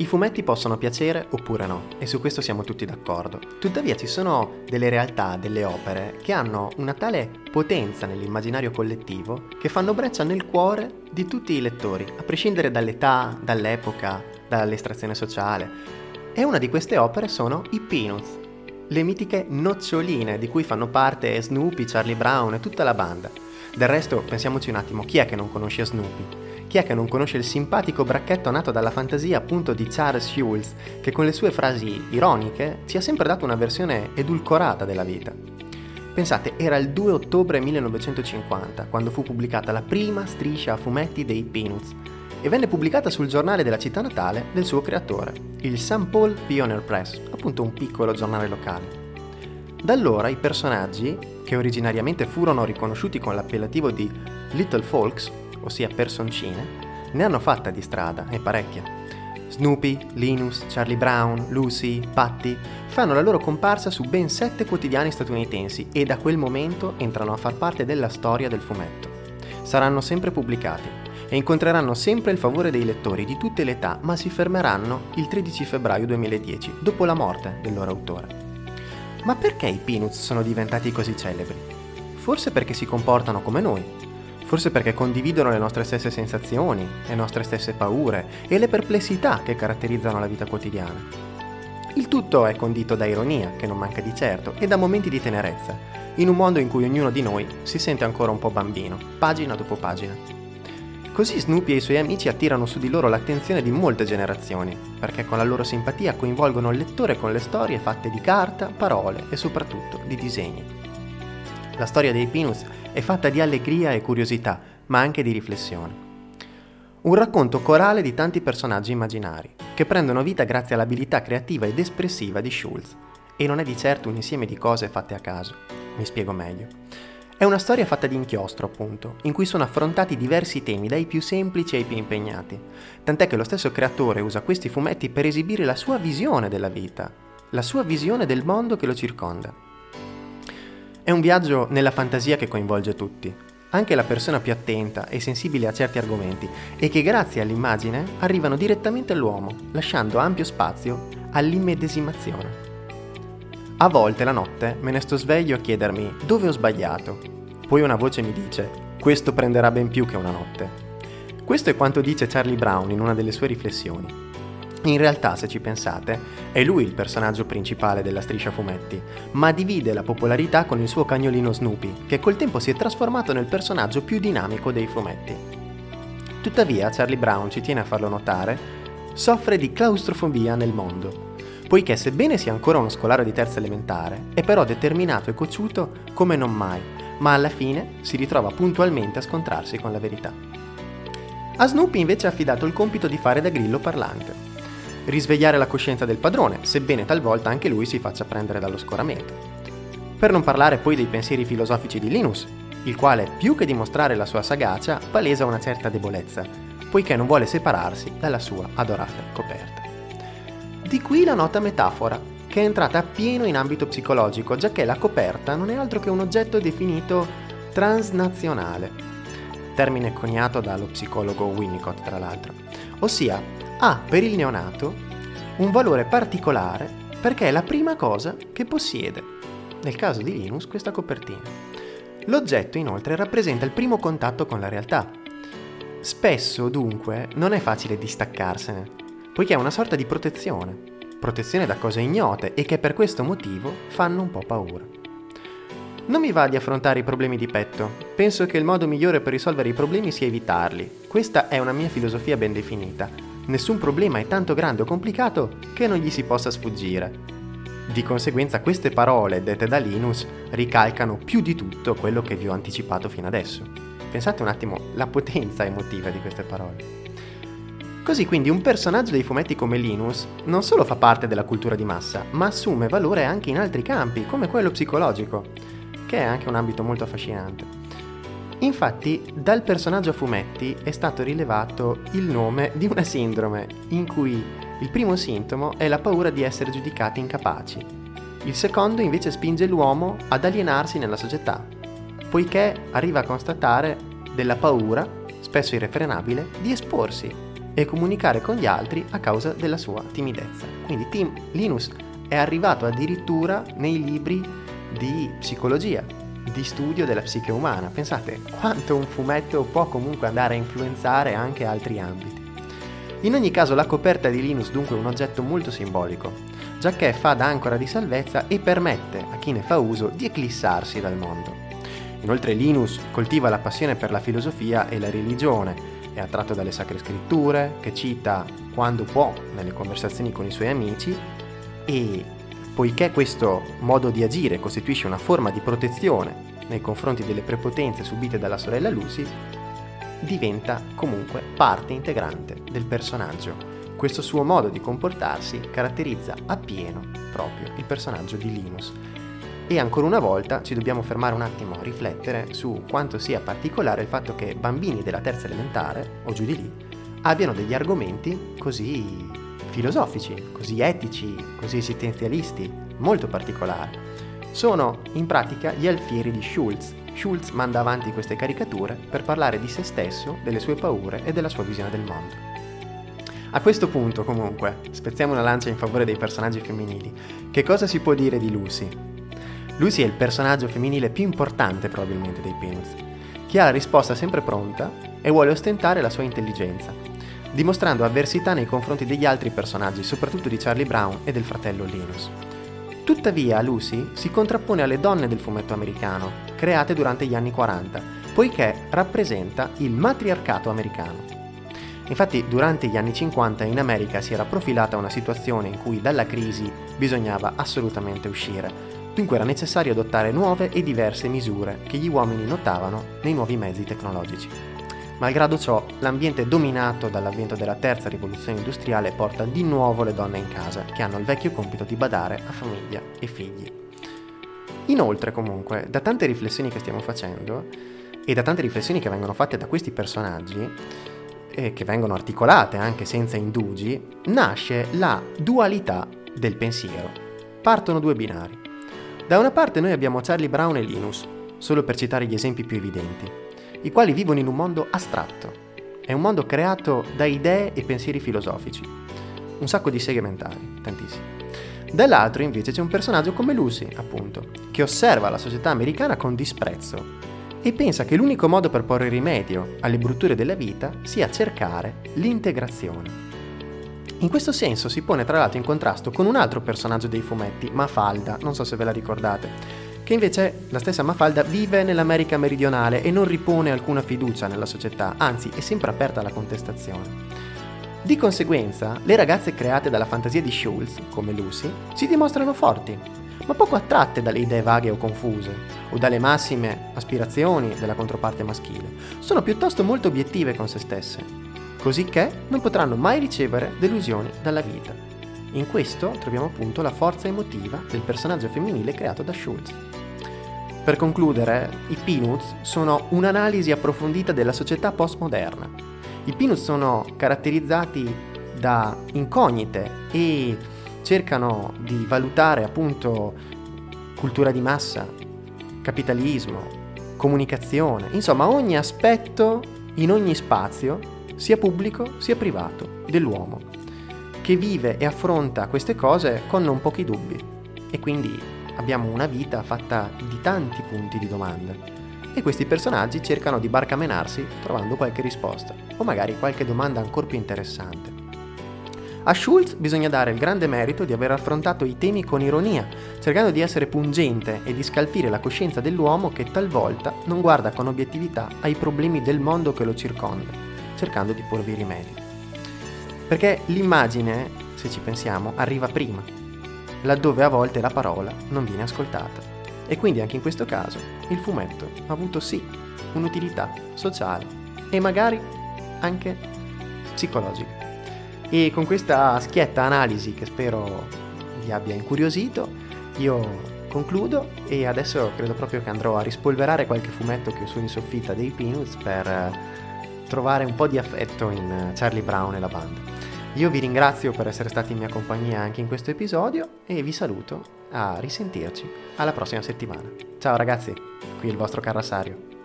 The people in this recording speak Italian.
I fumetti possono piacere oppure no, e su questo siamo tutti d'accordo. Tuttavia ci sono delle realtà, delle opere, che hanno una tale potenza nell'immaginario collettivo che fanno breccia nel cuore di tutti i lettori, a prescindere dall'età, dall'epoca, dall'estrazione sociale. E una di queste opere sono i Peanuts, le mitiche noccioline di cui fanno parte Snoopy, Charlie Brown e tutta la banda. Del resto, pensiamoci un attimo, chi è che non conosce Snoopy? Chi è che non conosce il simpatico bracchetto nato dalla fantasia appunto di Charles Schulz, che con le sue frasi ironiche ci ha sempre dato una versione edulcorata della vita? Pensate, era il 2 ottobre 1950 quando fu pubblicata la prima striscia a fumetti dei Peanuts e venne pubblicata sul giornale della città natale del suo creatore, il St. Paul Pioneer Press, appunto un piccolo giornale locale. Da allora i personaggi, che originariamente furono riconosciuti con l'appellativo di Little Folks, ossia personcine, ne hanno fatta di strada e parecchia. Snoopy, Linus, Charlie Brown, Lucy, Patty fanno la loro comparsa su ben sette quotidiani statunitensi e da quel momento entrano a far parte della storia del fumetto. Saranno sempre pubblicati e incontreranno sempre il favore dei lettori di tutte le età, ma si fermeranno il 13 febbraio 2010, dopo la morte del loro autore. Ma perché i Peanuts sono diventati così celebri? Forse perché si comportano come noi, forse perché condividono le nostre stesse sensazioni, le nostre stesse paure e le perplessità che caratterizzano la vita quotidiana. Il tutto è condito da ironia, che non manca di certo, e da momenti di tenerezza, in un mondo in cui ognuno di noi si sente ancora un po' bambino, pagina dopo pagina. Così Snoopy e i suoi amici attirano su di loro l'attenzione di molte generazioni, perché con la loro simpatia coinvolgono il lettore con le storie fatte di carta, parole e soprattutto di disegni. La storia dei Pinus è fatta di allegria e curiosità, ma anche di riflessione. Un racconto corale di tanti personaggi immaginari, che prendono vita grazie all'abilità creativa ed espressiva di Schulz. E non è di certo un insieme di cose fatte a caso. Mi spiego meglio. È una storia fatta di inchiostro, appunto, in cui sono affrontati diversi temi, dai più semplici ai più impegnati. Tant'è che lo stesso creatore usa questi fumetti per esibire la sua visione della vita, la sua visione del mondo che lo circonda. È un viaggio nella fantasia che coinvolge tutti, anche la persona più attenta e sensibile a certi argomenti e che grazie all'immagine arrivano direttamente all'uomo, lasciando ampio spazio all'immedesimazione. A volte la notte me ne sto sveglio a chiedermi dove ho sbagliato. Poi una voce mi dice, questo prenderà ben più che una notte. Questo è quanto dice Charlie Brown in una delle sue riflessioni. In realtà, se ci pensate, è lui il personaggio principale della striscia fumetti, ma divide la popolarità con il suo cagnolino Snoopy, che col tempo si è trasformato nel personaggio più dinamico dei fumetti. Tuttavia, Charlie Brown ci tiene a farlo notare, soffre di claustrofobia nel mondo, poiché sebbene sia ancora uno scolaro di terza elementare, è però determinato e cocciuto come non mai, ma alla fine si ritrova puntualmente a scontrarsi con la verità. A Snoopy invece è affidato il compito di fare da grillo parlante risvegliare la coscienza del padrone, sebbene talvolta anche lui si faccia prendere dallo scoramento. Per non parlare poi dei pensieri filosofici di Linus, il quale, più che dimostrare la sua sagacia, palesa una certa debolezza, poiché non vuole separarsi dalla sua adorata coperta. Di qui la nota metafora, che è entrata appieno in ambito psicologico, giacché la coperta non è altro che un oggetto definito transnazionale, termine coniato dallo psicologo Winnicott tra l'altro, ossia ha per il neonato un valore particolare perché è la prima cosa che possiede, nel caso di Linus questa copertina. L'oggetto inoltre rappresenta il primo contatto con la realtà. Spesso dunque non è facile distaccarsene, poiché è una sorta di protezione, protezione da cose ignote e che per questo motivo fanno un po' paura. Non mi va di affrontare i problemi di petto, penso che il modo migliore per risolvere i problemi sia evitarli. Questa è una mia filosofia ben definita, nessun problema è tanto grande o complicato che non gli si possa sfuggire. Di conseguenza queste parole dette da Linus ricalcano più di tutto quello che vi ho anticipato fino adesso. Pensate un attimo la potenza emotiva di queste parole. Così quindi un personaggio dei fumetti come Linus non solo fa parte della cultura di massa, ma assume valore anche in altri campi, come quello psicologico, che è anche un ambito molto affascinante. Infatti, dal personaggio a fumetti è stato rilevato il nome di una sindrome, in cui il primo sintomo è la paura di essere giudicati incapaci. Il secondo invece spinge l'uomo ad alienarsi nella società, poiché arriva a constatare della paura, spesso irrefrenabile, di esporsi e comunicare con gli altri a causa della sua timidezza. Quindi Tim Linus è arrivato addirittura nei libri di psicologia, di studio della psiche umana. Pensate quanto un fumetto può comunque andare a influenzare anche altri ambiti. In ogni caso la coperta di Linus dunque è un oggetto molto simbolico, giacché fa da ancora di salvezza e permette a chi ne fa uso di eclissarsi dal mondo. Inoltre Linus coltiva la passione per la filosofia e la religione, è attratto dalle sacre scritture, che cita quando può nelle conversazioni con i suoi amici e poiché questo modo di agire costituisce una forma di protezione nei confronti delle prepotenze subite dalla sorella Lucy, diventa comunque parte integrante del personaggio. Questo suo modo di comportarsi caratterizza appieno proprio il personaggio di Linus. E ancora una volta ci dobbiamo fermare un attimo a riflettere su quanto sia particolare il fatto che bambini della terza elementare, o giù di lì, abbiano degli argomenti così filosofici, così etici, così esistenzialisti, molto particolari. Sono in pratica gli alfieri di Schulz, Schulz manda avanti queste caricature per parlare di se stesso, delle sue paure e della sua visione del mondo. A questo punto, comunque, spezziamo una lancia in favore dei personaggi femminili. Che cosa si può dire di Lucy? Lucy è il personaggio femminile più importante probabilmente dei Peanuts, che ha la risposta sempre pronta e vuole ostentare la sua intelligenza, dimostrando avversità nei confronti degli altri personaggi, soprattutto di Charlie Brown e del fratello Linus. Tuttavia Lucy si contrappone alle donne del fumetto americano, create durante gli anni 40, poiché rappresenta il matriarcato americano. Infatti durante gli anni 50 in America si era profilata una situazione in cui dalla crisi bisognava assolutamente uscire, dunque era necessario adottare nuove e diverse misure che gli uomini notavano nei nuovi mezzi tecnologici. Malgrado ciò, l'ambiente dominato dall'avvento della terza rivoluzione industriale porta di nuovo le donne in casa, che hanno il vecchio compito di badare a famiglia e figli. Inoltre, comunque, da tante riflessioni che stiamo facendo, e da tante riflessioni che vengono fatte da questi personaggi, e che vengono articolate anche senza indugi, nasce la dualità del pensiero. Partono due binari. Da una parte noi abbiamo Charlie Brown e Linus, solo per citare gli esempi più evidenti i quali vivono in un mondo astratto. È un mondo creato da idee e pensieri filosofici. Un sacco di seghe mentali, tantissimi. Dall'altro invece c'è un personaggio come Lucy, appunto, che osserva la società americana con disprezzo e pensa che l'unico modo per porre rimedio alle brutture della vita sia cercare l'integrazione. In questo senso si pone tra l'altro in contrasto con un altro personaggio dei fumetti, Mafalda, non so se ve la ricordate, che invece la stessa Mafalda vive nell'America meridionale e non ripone alcuna fiducia nella società, anzi è sempre aperta alla contestazione. Di conseguenza, le ragazze create dalla fantasia di Schulz, come Lucy, si dimostrano forti, ma poco attratte dalle idee vaghe o confuse, o dalle massime aspirazioni della controparte maschile. Sono piuttosto molto obiettive con se stesse, così che non potranno mai ricevere delusioni dalla vita. In questo troviamo appunto la forza emotiva del personaggio femminile creato da Schulz. Per concludere, i Peanuts sono un'analisi approfondita della società postmoderna. I Peanuts sono caratterizzati da incognite e cercano di valutare appunto cultura di massa, capitalismo, comunicazione, insomma ogni aspetto in ogni spazio, sia pubblico sia privato, dell'uomo, che vive e affronta queste cose con non pochi dubbi e quindi abbiamo una vita fatta di tanti punti di domanda e questi personaggi cercano di barcamenarsi trovando qualche risposta o magari qualche domanda ancora più interessante. A Schultz bisogna dare il grande merito di aver affrontato i temi con ironia, cercando di essere pungente e di scalfire la coscienza dell'uomo che talvolta non guarda con obiettività ai problemi del mondo che lo circonda, cercando di porvi rimedio. Perché l'immagine, se ci pensiamo, arriva prima laddove a volte la parola non viene ascoltata. E quindi anche in questo caso il fumetto ha avuto sì un'utilità sociale e magari anche psicologica. E con questa schietta analisi che spero vi abbia incuriosito, io concludo e adesso credo proprio che andrò a rispolverare qualche fumetto che ho su in soffitta dei Peanuts per trovare un po' di affetto in Charlie Brown e la banda. Io vi ringrazio per essere stati in mia compagnia anche in questo episodio e vi saluto a risentirci alla prossima settimana. Ciao ragazzi, qui il vostro Carrassario.